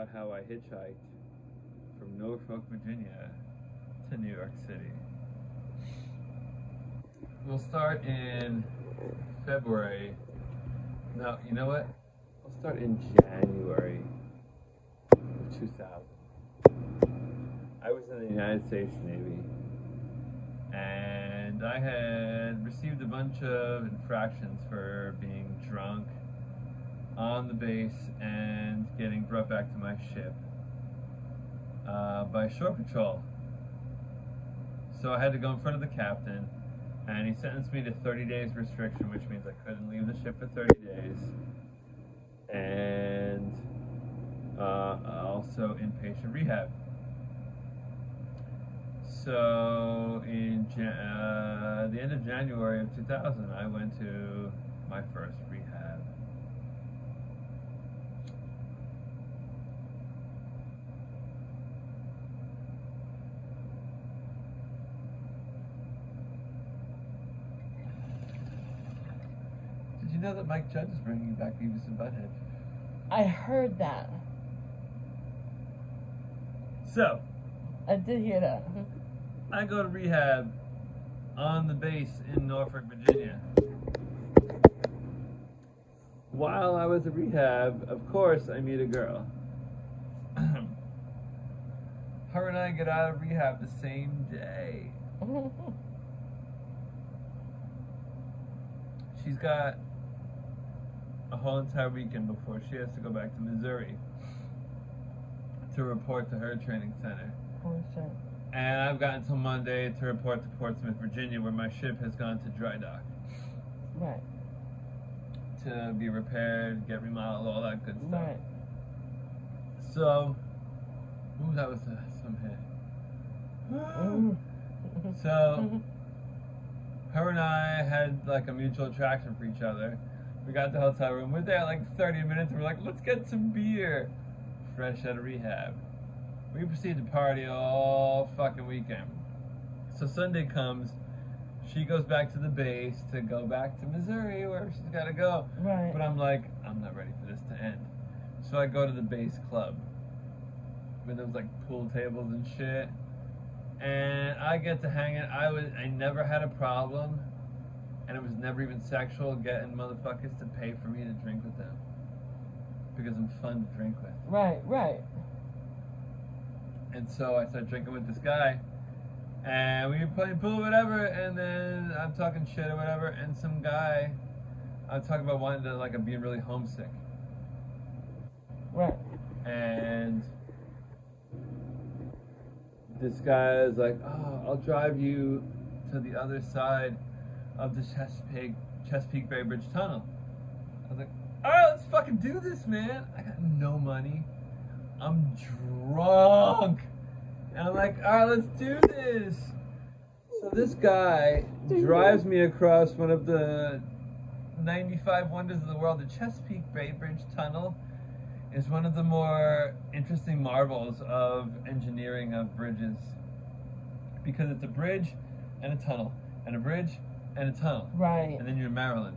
about how I hitchhiked from Norfolk, Virginia to New York City. We'll start in February. No, you know what? We'll start in January of 2000. I was in the United States Navy and I had received a bunch of infractions for being drunk on the base and getting brought back to my ship uh, by shore patrol. So I had to go in front of the captain, and he sentenced me to 30 days restriction, which means I couldn't leave the ship for 30 days, and uh, also inpatient rehab. So in Jan- uh, the end of January of 2000, I went to my first rehab. Did you know that Mike Judge is bringing back Beavis and Butthead? I heard that. So, I did hear that. I go to rehab on the base in Norfolk, Virginia. While I was at rehab, of course, I meet a girl. Her and I get out of rehab the same day. She's got a whole entire weekend before she has to go back to Missouri to report to her training center. oh shit. And I've got until Monday to report to Portsmouth, Virginia, where my ship has gone to dry dock Right. to be repaired, get remodeled, all that good stuff. Right. So, ooh, that was uh, some hit. So, her and I had like a mutual attraction for each other. We got to the hotel room. We're there like 30 minutes, and we're like, let's get some beer. Fresh out of rehab. We proceed to party all fucking weekend. So Sunday comes, she goes back to the base to go back to Missouri where she's got to go. Right. But I'm like, I'm not ready for this to end. So I go to the base club where there was like pool tables and shit. And I get to hang it. I was I never had a problem and it was never even sexual getting motherfuckers to pay for me to drink with them. Because I'm fun to drink with. Right. Right. And so I started drinking with this guy. And we were playing pool, or whatever, and then I'm talking shit or whatever, and some guy, I'm talking about wanting to, like, I'm being really homesick. Right. And this guy is like, oh, I'll drive you to the other side of the Chesapeake, Chesapeake Bay Bridge Tunnel. I was like, all right, let's fucking do this, man. I got no money. I'm drunk. And I'm like, all right, let's do this. So this guy drives me across one of the 95 wonders of the world. The Chesapeake Bay Bridge Tunnel is one of the more interesting marvels of engineering of bridges because it's a bridge and a tunnel, and a bridge and a tunnel, Right. and then you're in Maryland.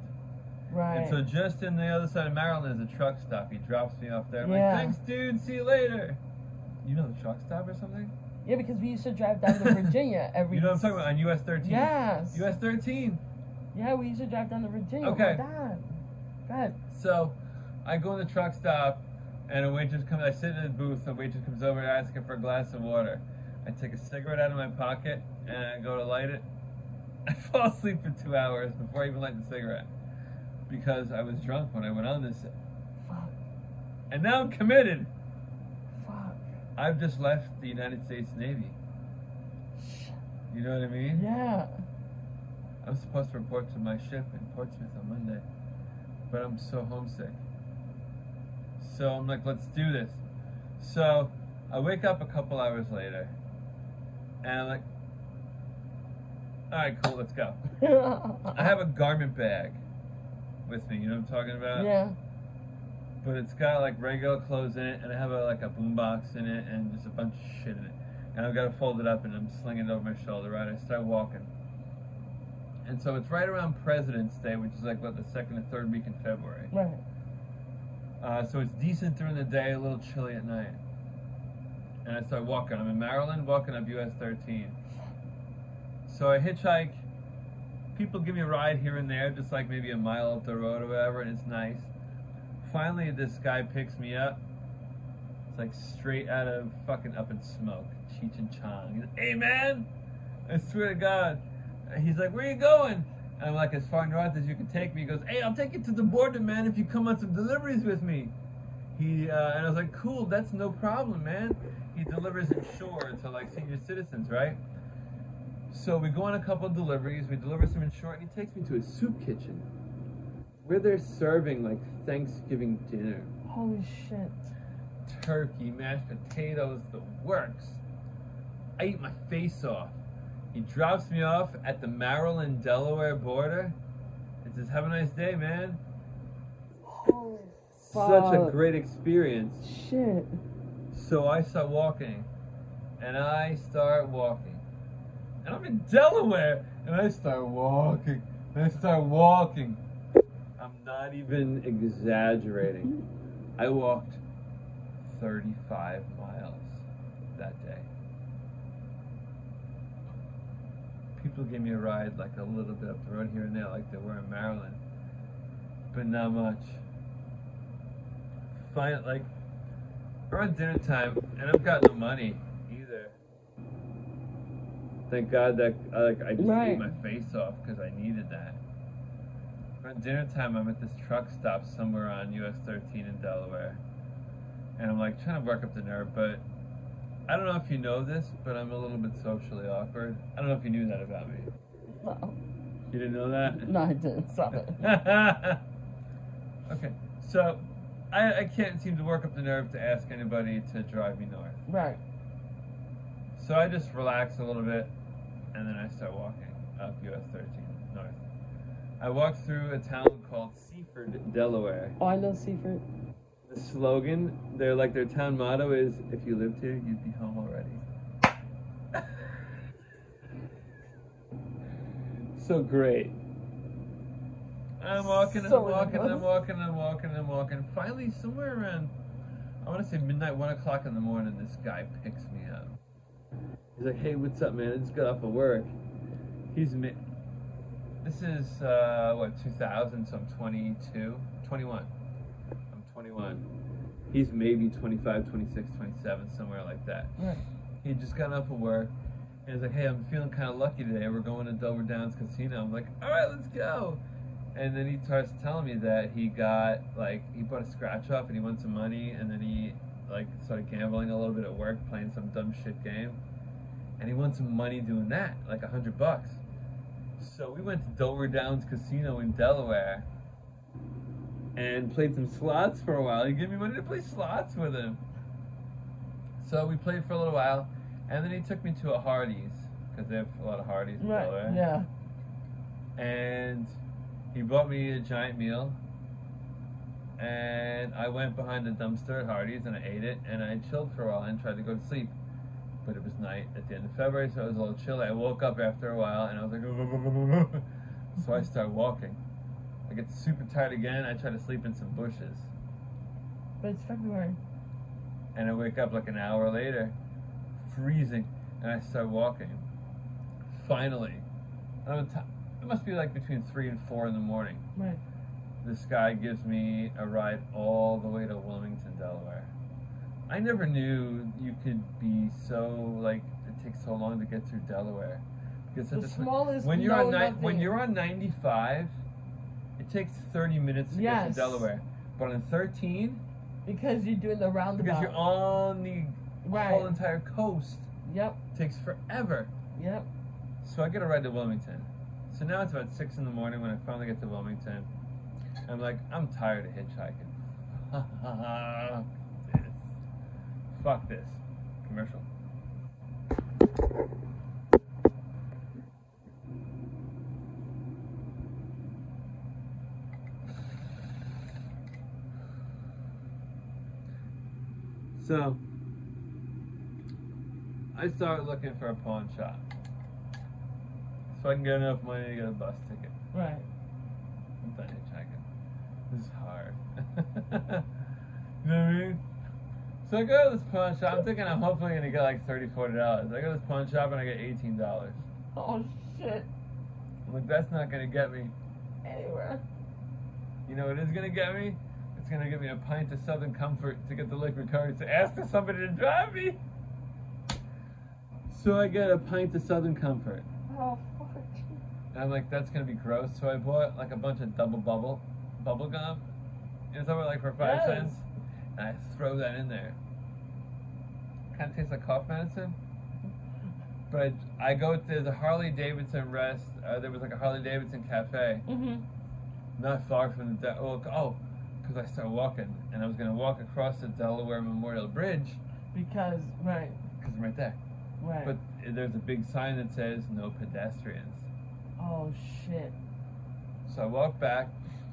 Right. And so just in the other side of Maryland is a truck stop. He drops me off there. I'm Yeah. like, thanks, dude. See you later. You know the truck stop or something? yeah, because we used to drive down to Virginia every. You know what I'm talking about on US 13. Yes. US 13. Yeah, we used to drive down to Virginia. Okay. Oh my God. God. So I go in the truck stop, and a waitress comes. I sit in the booth. A waitress comes over asking for a glass of water. I take a cigarette out of my pocket and I go to light it. I fall asleep for two hours before I even light the cigarette because I was drunk when I went on this. Fuck. And now I'm committed. Fuck. I've just left the United States Navy. Shit. You know what I mean? Yeah. I'm supposed to report to my ship in Portsmouth on Monday, but I'm so homesick. So I'm like, let's do this. So I wake up a couple hours later, and I'm like, all right, cool, let's go. I have a garment bag with me. You know what I'm talking about? yeah. But it's got like regular clothes in it, and I have a, like a boombox in it, and just a bunch of shit in it. And I've got to fold it up, and I'm slinging it over my shoulder. Right, I start walking. And so it's right around President's Day, which is like what the second or third week in February. Right. Uh, so it's decent during the day, a little chilly at night. And I start walking. I'm in Maryland, walking up US 13. So I hitchhike. People give me a ride here and there, just like maybe a mile up the road or whatever, and it's nice. Finally, this guy picks me up. It's like straight out of fucking Up in Smoke, Cheech and Chong. He's like, hey man, I swear to God. He's like, where you going? And I'm like, as far north as you can take me. He goes, hey, I'll take you to the border, man, if you come on some deliveries with me. He uh, and I was like, cool, that's no problem, man. He delivers Ensure to like senior citizens, right? So we go on a couple of deliveries. We deliver some Ensure, and he takes me to a soup kitchen where they're serving like Thanksgiving dinner Holy shit. turkey, mashed potatoes, the works. I eat my face off. He drops me off at the Maryland Delaware border. and says, Have a nice day, man. Holy Such a great experience. Shit. So I start walking, and I start walking. And I'm in Delaware, and I start walking, and I start walking. I'm not even exaggerating. I walked 35 miles that day. People gave me a ride like a little bit up the road here and there, like they were in Maryland, but not much. Find like around dinner time, and I've got no money. Thank God that I, like I just Right. ate my face off because I needed that. Around dinner time, I'm at this truck stop somewhere on US 13 in Delaware, and I'm like trying to work up the nerve, but I don't know if you know this, but I'm a little bit socially awkward. I don't know if you knew that about me. No. You didn't know that? No, I didn't. Stop it. okay, so I, I can't seem to work up the nerve to ask anybody to drive me north. Right. So I just relax a little bit, and then I start walking up US 13 north. I walk through a town called Seaford, Delaware. Oh, I know Seaford. The slogan, their like their town motto is, "If you lived here, you'd be home already." so great. I'm walking, So I'm walking, I'm walking, I'm walking, I'm walking. Finally, somewhere around, I want to say midnight, one o'clock in the morning, this guy picks me up. He's like, "Hey, what's up, man? I just got off of work." He's mi- This is uh, what 2000, so I'm 22, 21. I'm 21. He's maybe 25, 26, 27, somewhere like that. Right. He just gotten off of work, and he's like, "Hey, I'm feeling kind of lucky today. We're going to Dover Downs Casino." I'm like, "All right, let's go." And then he starts telling me that he got like he bought a scratch off and he won some money, and then he like started gambling a little bit at work, playing some dumb shit game, and he won some money doing that, like a hundred bucks. So we went to Dover Downs Casino in Delaware and played some slots for a while. He gave me money to play slots with him. So we played for a little while, and then he took me to a Hardee's because they have a lot of Hardee's in Right. Delaware. Yeah. And he bought me a giant meal, and I went behind the dumpster at Hardee's and I ate it, and I chilled for a while and tried to go to sleep. But it was night at the end of February, so it was a little chilly. I woke up after a while and I was like, so I start walking. I get super tired again. I try to sleep in some bushes. But it's February. and I wake up like an hour later, freezing, and I start walking. Finally, it must be like between three and four in the morning. Right. This guy gives me a ride all the way to Wilmington, Delaware. I never knew you could be so like it takes so long to get through Delaware. Because The smallest when you're no on when you're on 95, it takes 30 minutes to get to Delaware. But on 13, Because you're doing the roundabout. because you're on the Right. whole entire coast, Yep. takes forever. Yep. So I get a ride to Wilmington. So now it's about six in the morning when I finally get to Wilmington. I'm like, I'm tired of hitchhiking. Fuck this. Commercial. So, I start looking for a pawn shop. So I can get enough money to get a bus ticket. Right. I'm done hitchhiking. This is hard. You know what I mean? So I go to this pawn shop. I'm thinking I'm hopefully gonna get like 30 dollars. I go to this pawn shop and I get eighteen dollars. Oh shit. I'm like, that's not gonna get me. Anywhere. You know what is gonna get me? It's gonna give me a pint of Southern Comfort to get the liquid courage to ask for somebody to drive me. So I get a pint of Southern Comfort. Oh fuck. And I'm like, that's gonna be gross. So I bought like a bunch of double bubble bubble gum. You know, somewhere like for five Yes. cents. And I throw that in there. Kind of tastes like cough medicine. But I, I go to the Harley Davidson rest. Uh, there was like a Harley Davidson cafe, Mm-hmm. not far from the. De- oh, oh, because I started walking, and I was gonna walk across the Delaware Memorial Bridge Because right, because I'm right there. right. But there's a big sign that says no pedestrians. oh shit. So I walk back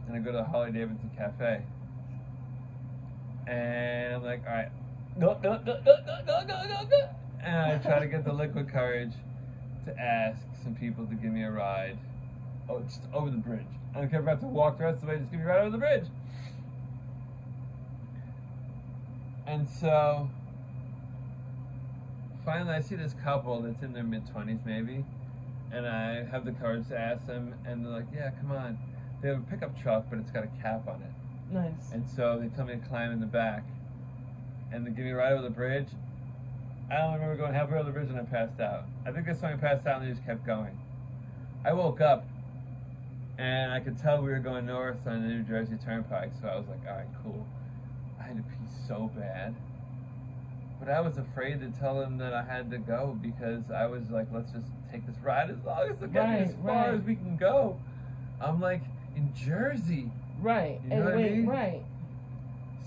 and I go to the Harley Davidson Cafe. And I'm like, all right, go, go, go, go, go, go, go, go. And I try to get the liquid courage to ask some people to give me a ride. Oh, just over the bridge. I don't care if I have to walk the rest of the way, just give me a ride over the bridge. And so finally I see this couple that's in their mid 20s maybe. And I have the courage to ask them, and they're like, yeah, come on. They have a pickup truck, but it's got a cap on it. Nice. And so they tell me to climb in the back. And they give me a ride over the bridge. I don't remember going halfway over the bridge and I passed out. I think that's when I passed out and they just kept going. I woke up and I could tell we were going north on the New Jersey Turnpike, so I was like, alright, cool. I had to pee so bad. But I was afraid to tell them that I had to go because I was like, let's just take this ride as long as get me as far right. as we can go. I'm like in Jersey. Right. You know and what I mean? right.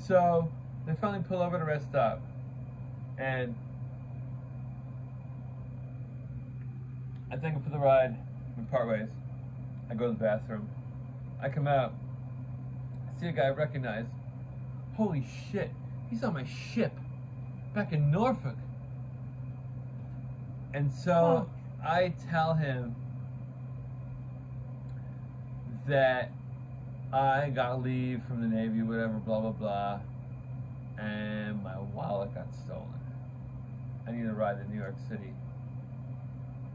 So they finally pull over at a rest stop, and I thank him for the ride. We part ways. I go to the bathroom. I come out. I see a guy I recognize. Holy shit! He's on my ship, back in Norfolk. And so I tell him that I got leave from the Navy, whatever, blah, blah, blah, and my wallet got stolen. I need a ride to New York City.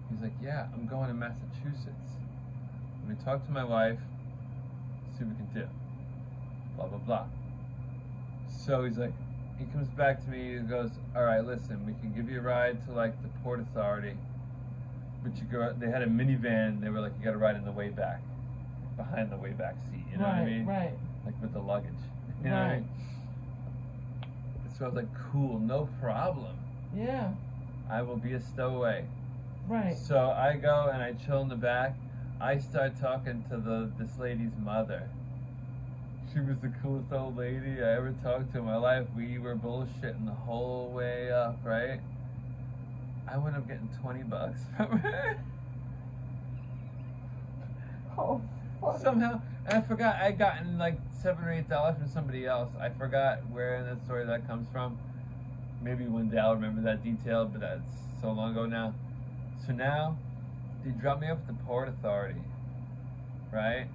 He's like, Yeah, I'm going to Massachusetts. Let me talk to my wife, see what we can do. Blah, blah, blah. So he's like, he comes back to me and goes, All right, listen, we can give you a ride to like the Port Authority, but you go, they had a minivan, they were like, You got to ride in the way back, behind the way back seat, you know right, what I mean? right. like with the luggage. You know what I Right. mean? So I was like, cool, no problem. Yeah. I will be a stowaway. Right. So I go and I chill in the back. I start talking to the this lady's mother. She was the coolest old lady I ever talked to in my life. We were bullshitting the whole way up, right? I wound up getting 20 bucks from her. Oh Somehow, and I forgot I'd gotten like seven or eight dollars from somebody else. I forgot where in the story that comes from. Maybe one day I'll remember that detail, but that's so long ago now. So now, they dropped me off at the Port Authority, right?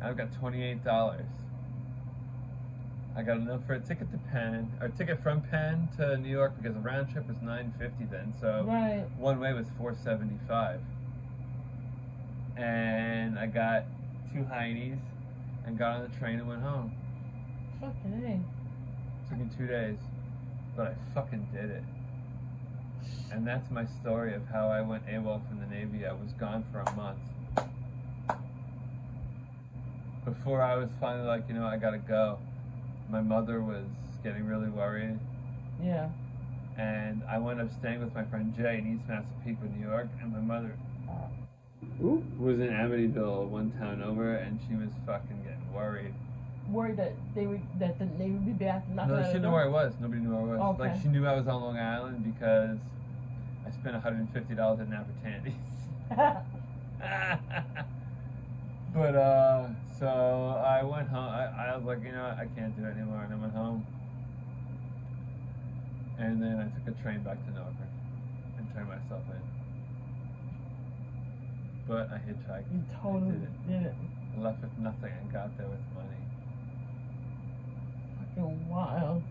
And I've got twenty-eight dollars. I got enough for a ticket to Penn, or ticket from Penn to New York because the round trip was nine fifty then. So Right. one way was 475 and i got two heinies and got on the train and went home. Fucking A. took me two days but i fucking did it. And that's my story of how i went AWOL from the navy. I was gone for a month. Before i was finally like you know i gotta go. My mother was getting really worried. Yeah. and i wound up staying with my friend jay in east massapequa new york and my mother Ooh. was in Amityville, one town over, and she was fucking getting worried. Worried that they would that the, they would be back. Not No, she didn't know where I was. Nobody knew where I was. Okay. Like she knew I was on Long Island because I spent $150 at Napa Tandy's. but uh, so I went home. I, I was like, you know, what? I can't do it anymore, and I went home. And then I took a train back to Norfolk and turned myself in. But I hitchhiked. You totally I did it. Did it. left with nothing and got there with money. Fucking wild.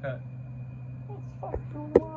Cut. That's fucking wild.